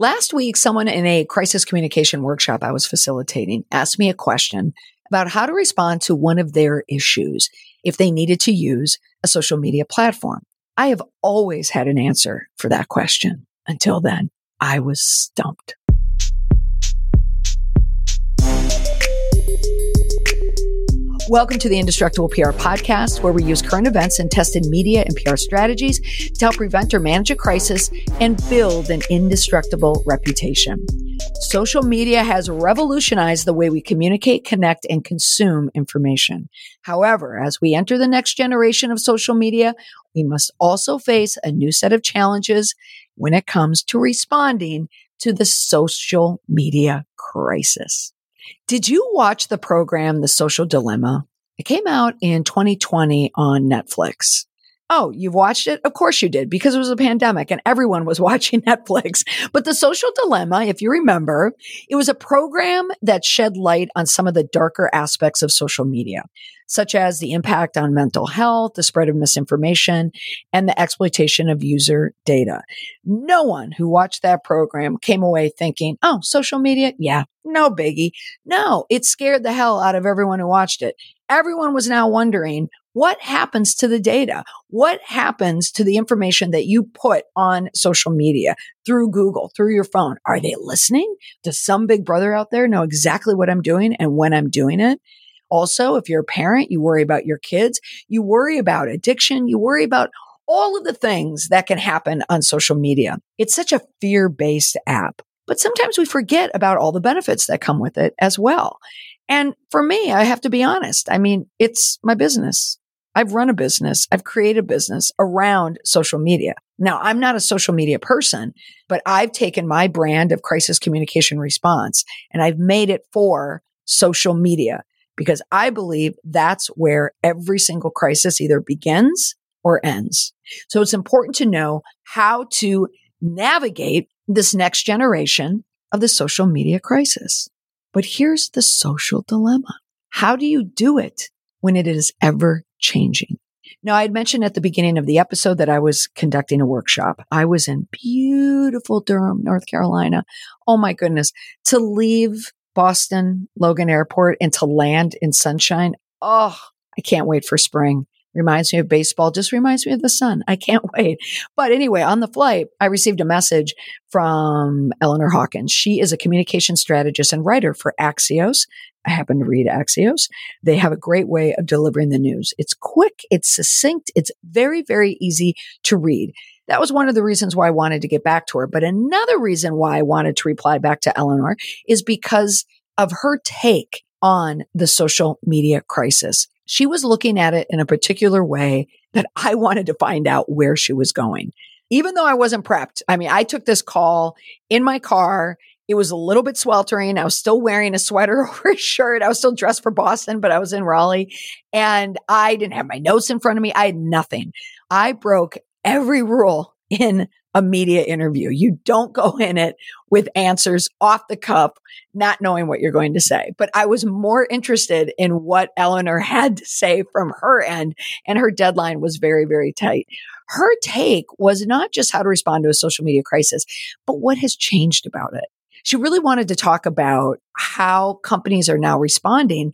Last week, someone in a crisis communication workshop I was facilitating asked me a question about how to respond to one of their issues if they needed to use a social media platform. I have always had an answer for that question. Until then, I was stumped. Welcome to the Indestructible PR podcast, where we use current events and tested media and PR strategies to help prevent or manage a crisis and build an indestructible reputation. Social media has revolutionized the way we communicate, connect, and consume information. However, as we enter the next generation of social media, we must also face a new set of challenges when it comes to responding to the social media crisis. Did you watch the program The Social Dilemma? It came out in 2020 on Netflix. Oh, you've watched it? Of course you did because it was a pandemic and everyone was watching Netflix. But The Social Dilemma, if you remember, it was a program that shed light on some of the darker aspects of social media, such as the impact on mental health, the spread of misinformation, and the exploitation of user data. No one who watched that program came away thinking, oh, social media? Yeah, no biggie. No, it scared the hell out of everyone who watched it. Everyone was now wondering, what happens to the data? What happens to the information that you put on social media through Google, through your phone? Are they listening? Does some big brother out there know exactly what I'm doing and when I'm doing it? Also, if you're a parent, you worry about your kids, you worry about addiction, you worry about all of the things that can happen on social media. It's such a fear based app, but sometimes we forget about all the benefits that come with it as well. And for me, I have to be honest. I mean, it's my business. I've run a business. I've created a business around social media. Now, I'm not a social media person, but I've taken my brand of crisis communication response and I've made it for social media because I believe that's where every single crisis either begins or ends. So it's important to know how to navigate this next generation of the social media crisis. But here's the social dilemma. How do you do it when it is ever changing. Now, I had mentioned at the beginning of the episode that I was conducting a workshop. I was in beautiful Durham, North Carolina. Oh my goodness. To leave Boston Logan Airport and to land in sunshine. Oh, I can't wait for spring. Reminds me of baseball, just reminds me of the sun. I can't wait. But anyway, on the flight, I received a message from Eleanor Hawkins. She is a communication strategist and writer for Axios. I happen to read Axios. They have a great way of delivering the news. It's quick, it's succinct, it's very, very easy to read. That was one of the reasons why I wanted to get back to her. But another reason why I wanted to reply back to Eleanor is because of her take on the social media crisis. She was looking at it in a particular way that I wanted to find out where she was going. Even though I wasn't prepped, I mean, I took this call in my car it was a little bit sweltering. I was still wearing a sweater over a shirt. I was still dressed for Boston, but I was in Raleigh and I didn't have my notes in front of me. I had nothing. I broke every rule in a media interview. You don't go in it with answers off the cuff, not knowing what you're going to say. But I was more interested in what Eleanor had to say from her end, and her deadline was very, very tight. Her take was not just how to respond to a social media crisis, but what has changed about it she really wanted to talk about how companies are now responding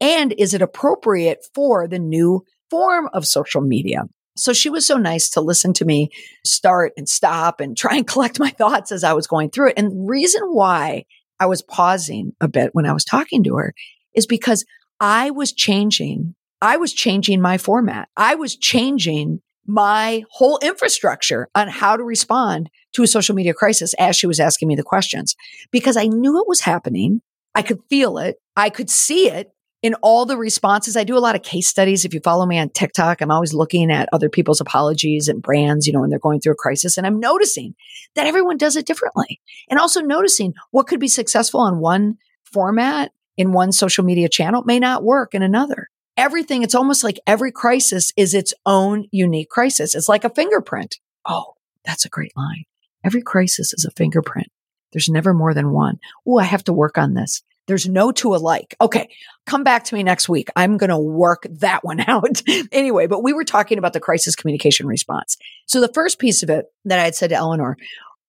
and is it appropriate for the new form of social media? So she was so nice to listen to me start and stop and try and collect my thoughts as I was going through it. And the reason why I was pausing a bit when I was talking to her is because I was changing. I was changing my format. I was changing my whole infrastructure on how to respond to a social media crisis as she was asking me the questions because I knew it was happening. I could feel it. I could see it in all the responses. I do a lot of case studies. If you follow me on TikTok, I'm always looking at other people's apologies and brands, you know, when they're going through a crisis. And I'm noticing that everyone does it differently and also noticing what could be successful on one format in one social media channel may not work in another everything, it's almost like every crisis is its own unique crisis. It's like a fingerprint. Oh, that's a great line. Every crisis is a fingerprint. There's never more than one. Oh, I have to work on this. There's no two alike. Okay. Come back to me next week. I'm going to work that one out. anyway, but we were talking about the crisis communication response. So the first piece of it that I had said to Eleanor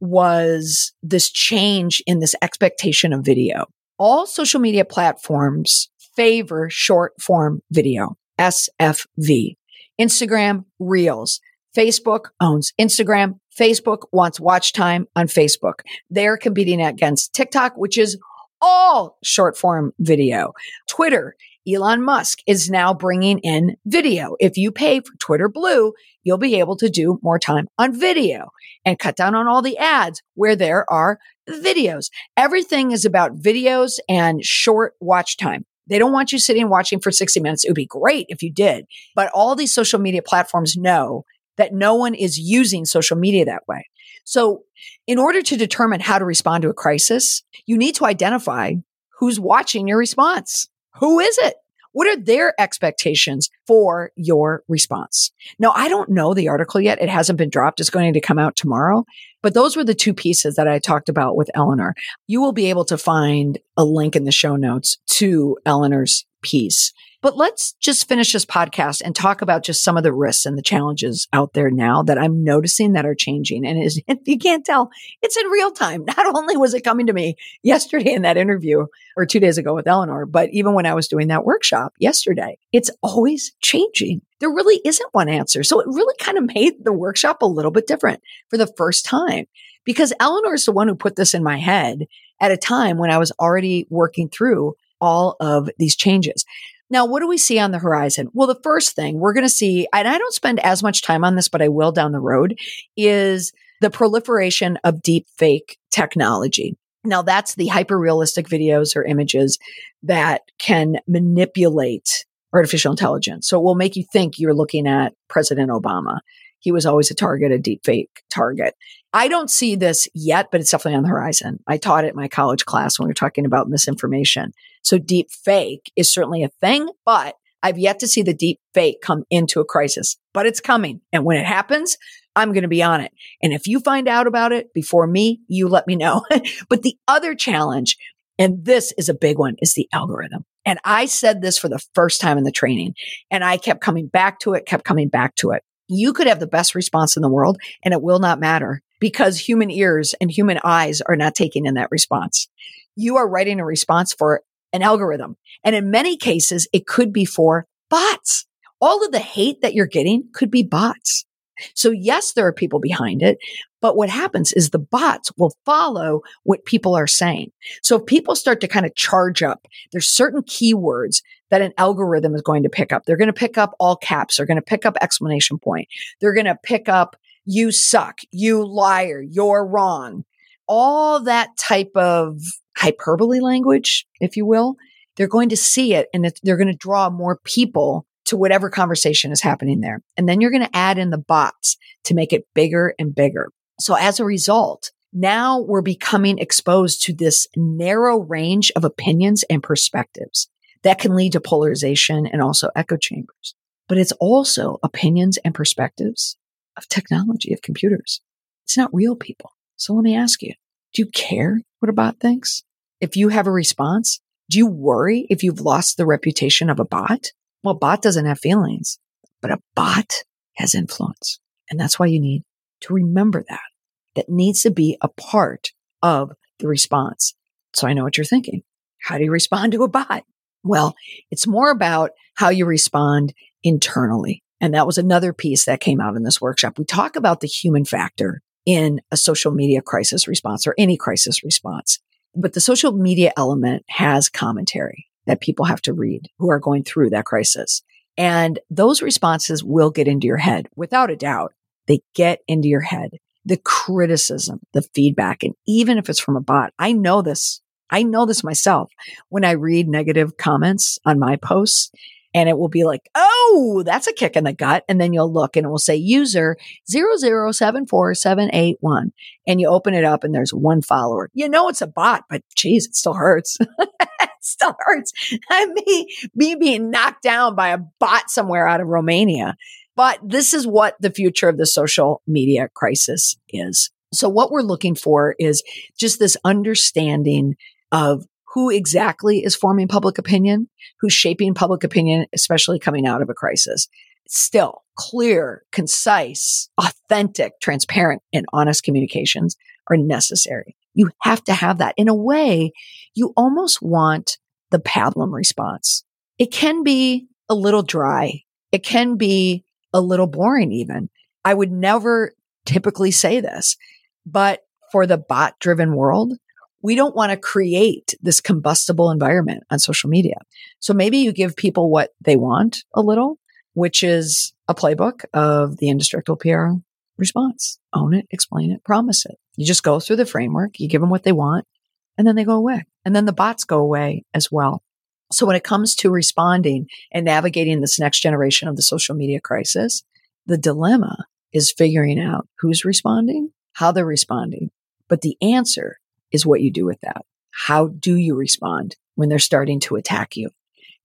was this change in this expectation of video. All social media platforms favor short form video, SFV. Instagram Reels. Facebook owns Instagram. Facebook wants watch time on Facebook. They're competing against TikTok, which is all short form video. Twitter, Elon Musk is now bringing in video. If you pay for Twitter Blue, you'll be able to do more time on video and cut down on all the ads where there are videos. Everything is about videos and short watch time. They don't want you sitting watching for 60 minutes. It would be great if you did, but all these social media platforms know that no one is using social media that way. So in order to determine how to respond to a crisis, you need to identify who's watching your response. Who is it? What are their expectations for your response? Now, I don't know the article yet. It hasn't been dropped. It's going to come out tomorrow. But those were the two pieces that I talked about with Eleanor. You will be able to find a link in the show notes to Eleanor's piece. But let's just finish this podcast and talk about just some of the risks and the challenges out there now that I'm noticing that are changing. And is, you can't tell, it's in real time. Not only was it coming to me yesterday in that interview or two days ago with Eleanor, but even when I was doing that workshop yesterday, it's always changing. There really isn't one answer. So it really kind of made the workshop a little bit different for the first time because Eleanor is the one who put this in my head at a time when I was already working through all of these changes. Now, what do we see on the horizon? Well, the first thing we're going to see, and I don't spend as much time on this, but I will down the road, is the proliferation of deep fake technology. Now, that's the hyper realistic videos or images that can manipulate artificial intelligence. So it will make you think you're looking at President Obama. He was always a target, a deep fake target. I don't see this yet, but it's definitely on the horizon. I taught it in my college class when we were talking about misinformation. So deep fake is certainly a thing, but I've yet to see the deep fake come into a crisis, but it's coming. And when it happens, I'm going to be on it. And if you find out about it before me, you let me know. but the other challenge, and this is a big one, is the algorithm. And I said this for the first time in the training and I kept coming back to it, kept coming back to it. You could have the best response in the world and it will not matter because human ears and human eyes are not taking in that response. You are writing a response for an algorithm. And in many cases, it could be for bots. All of the hate that you're getting could be bots. So yes, there are people behind it, but what happens is the bots will follow what people are saying. So if people start to kind of charge up, there's certain keywords that an algorithm is going to pick up. They're going to pick up all caps. They're going to pick up exclamation point. They're going to pick up you suck, you liar, you're wrong. All that type of hyperbole language, if you will, they're going to see it and they're going to draw more people to whatever conversation is happening there. And then you're going to add in the bots to make it bigger and bigger. So as a result, now we're becoming exposed to this narrow range of opinions and perspectives that can lead to polarization and also echo chambers. But it's also opinions and perspectives of technology, of computers. It's not real people. So let me ask you, do you care what a bot thinks? If you have a response, do you worry if you've lost the reputation of a bot? Well, bot doesn't have feelings, but a bot has influence. And that's why you need to remember that. That needs to be a part of the response. So I know what you're thinking. How do you respond to a bot? Well, it's more about how you respond internally. And that was another piece that came out in this workshop. We talk about the human factor in a social media crisis response or any crisis response. But the social media element has commentary that people have to read who are going through that crisis. And those responses will get into your head without a doubt. They get into your head. The criticism, the feedback, and even if it's from a bot, I know this. I know this myself. When I read negative comments on my posts, and it will be like, oh, that's a kick in the gut. And then you'll look and it will say user 0074781. And you open it up and there's one follower. You know it's a bot, but geez, it still hurts. it still hurts. me, me being knocked down by a bot somewhere out of Romania. But this is what the future of the social media crisis is. So what we're looking for is just this understanding of who exactly is forming public opinion, who's shaping public opinion, especially coming out of a crisis. still clear, concise, authentic, transparent, and honest communications are necessary. You have to have that. In a way, you almost want the pablum response. It can be a little dry. It can be a little boring even. I would never typically say this, but for the bot driven world, we don't want to create this combustible environment on social media. So maybe you give people what they want a little, which is a playbook of the indestructible PR response. Own it, explain it, promise it. You just go through the framework, you give them what they want, and then they go away. And then the bots go away as well. So when it comes to responding and navigating this next generation of the social media crisis, the dilemma is figuring out who's responding, how they're responding. But the answer is what you do with that. How do you respond when they're starting to attack you?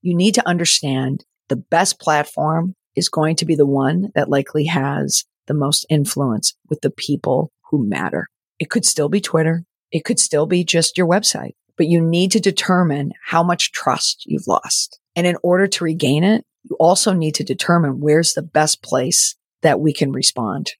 You need to understand the best platform is going to be the one that likely has the most influence with the people who matter. It could still be Twitter. It could still be just your website, but you need to determine how much trust you've lost. And in order to regain it, you also need to determine where's the best place that we can respond.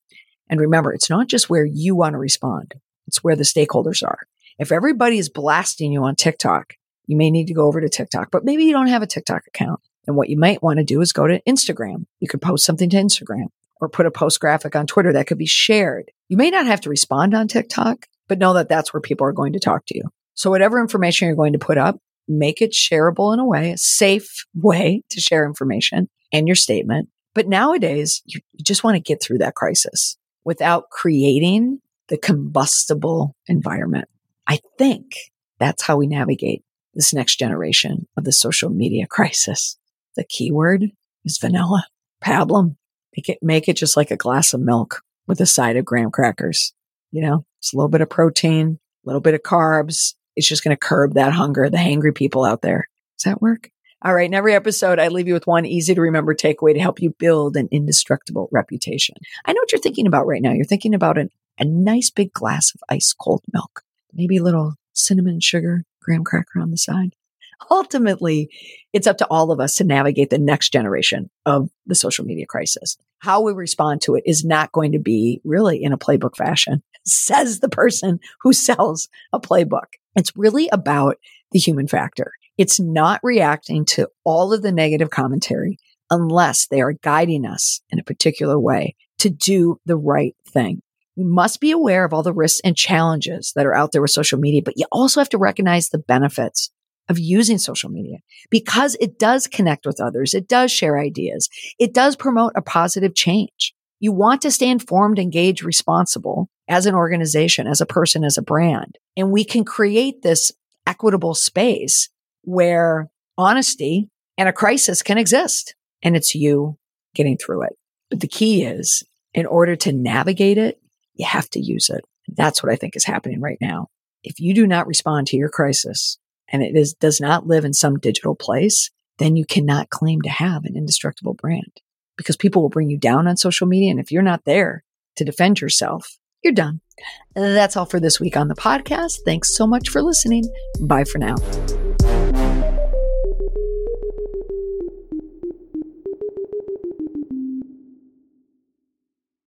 And remember, it's not just where you want to respond. It's where the stakeholders are. If everybody is blasting you on TikTok, you may need to go over to TikTok, but maybe you don't have a TikTok account. And what you might want to do is go to Instagram. You could post something to Instagram or put a post graphic on Twitter that could be shared. You may not have to respond on TikTok, but know that that's where people are going to talk to you. So whatever information you're going to put up, make it shareable in a way, a safe way to share information and your statement. But nowadays, you, you just want to get through that crisis without creating the combustible environment. I think that's how we navigate this next generation of the social media crisis. The keyword is vanilla. Pablum. Make it, make it just like a glass of milk with a side of graham crackers. You know, it's a little bit of protein, a little bit of carbs. It's just going to curb that hunger, the hangry people out there. Does that work? All right. In every episode, I leave you with one easy to remember takeaway to help you build an indestructible reputation. I know what you're thinking about right now. You're thinking about an, a nice big glass of ice cold milk, maybe a little cinnamon sugar, graham cracker on the side ultimately, it's up to all of us to navigate the next generation of the social media crisis. How we respond to it is not going to be really in a playbook fashion, says the person who sells a playbook. It's really about the human factor. It's not reacting to all of the negative commentary unless they are guiding us in a particular way to do the right thing. We must be aware of all the risks and challenges that are out there with social media, but you also have to recognize the benefits of using social media because it does connect with others. It does share ideas. It does promote a positive change. You want to stay informed, engaged, responsible as an organization, as a person, as a brand. And we can create this equitable space where honesty and a crisis can exist. And it's you getting through it. But the key is in order to navigate it, you have to use it. That's what I think is happening right now. If you do not respond to your crisis and it is, does not live in some digital place, then you cannot claim to have an indestructible brand because people will bring you down on social media. And if you're not there to defend yourself, you're done. That's all for this week on the podcast. Thanks so much for listening. Bye for now.